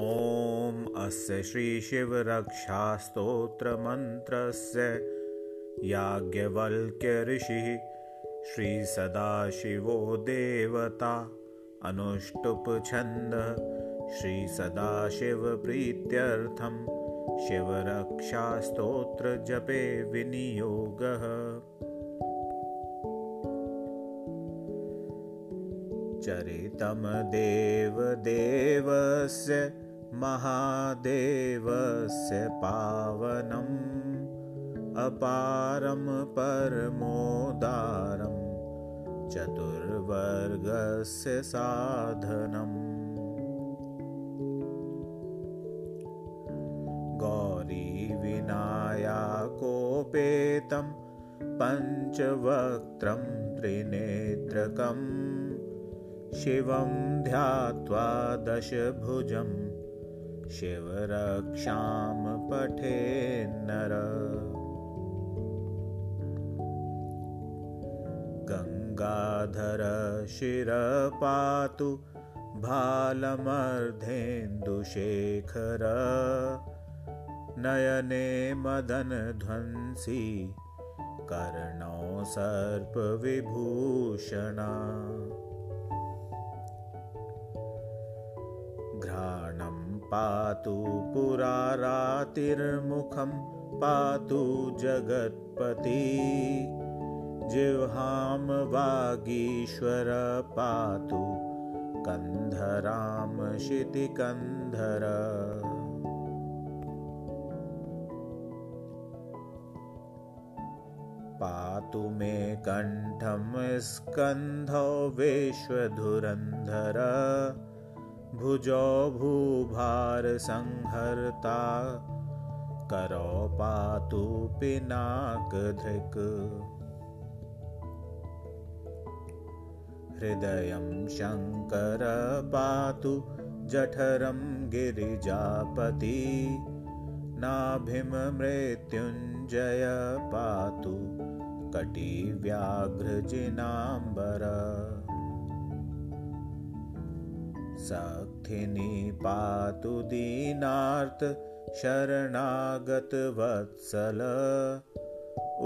अस्य श्रीशिवरक्षास्तोत्रमन्त्रस्य याज्ञवल्क्यऋषिः श्रीसदाशिवो देवता अनुष्टुप्छन्दः श्रीसदाशिवप्रीत्यर्थं शिवरक्षास्तोत्रजपे विनियोगः। चरितं देवदेवस्य महादेवस्य पावनम् अपारं परमोदारं चतुर्वर्गस्य साधनम्। गौरीविनायाकोपेतं पञ्चवक्त्रं त्रिनेत्रकम् शिवं ध्यात्वा दशभुजं शिवरक्षां पठेन्नर गङ्गाधर शिरपातु भालमर्धेन्दुशेखर नयने मदनध्वंसी कर्णौ सर्पविभूषणा घ्राणं पातु पुरारातिर्मुखं पातु जगत्पति। जिह्वां वागीश्वर पातु कन्धरां शितिकन्धर पातु मे कण्ठं स्कन्धौ विश्वधुरन्धर भुजो भूभारसंहर्ता करो पातु पिनाकधृक् हृदयं शङ्कर पातु जठरं गिरिजापति नाभिं मृत्युञ्जय पातु कटिव्याघ्रजिनाम्बर सखिनी पातु दीनार्त शरणागतवत्सल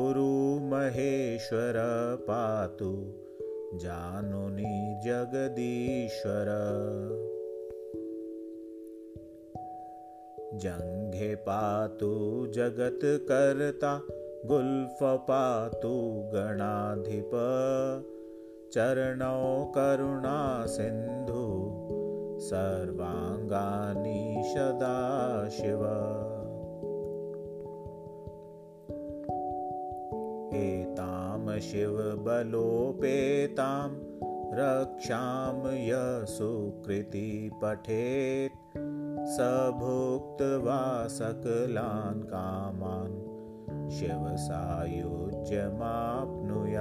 उरुमहेश्वर पातु जानुनि जगदीश्वर। जङ्घे पातु जगत्कर्ता गुल्फ पातु गणाधिप। चरणौ करुणासिन्धु सर्वाङ्गानि सदाशिव एतां शिवबलोपेतां रक्षां य सुकृति पठेत् स भुक्त्वा सकलान् कामान् शिवसायुज्यमाप्नुयात्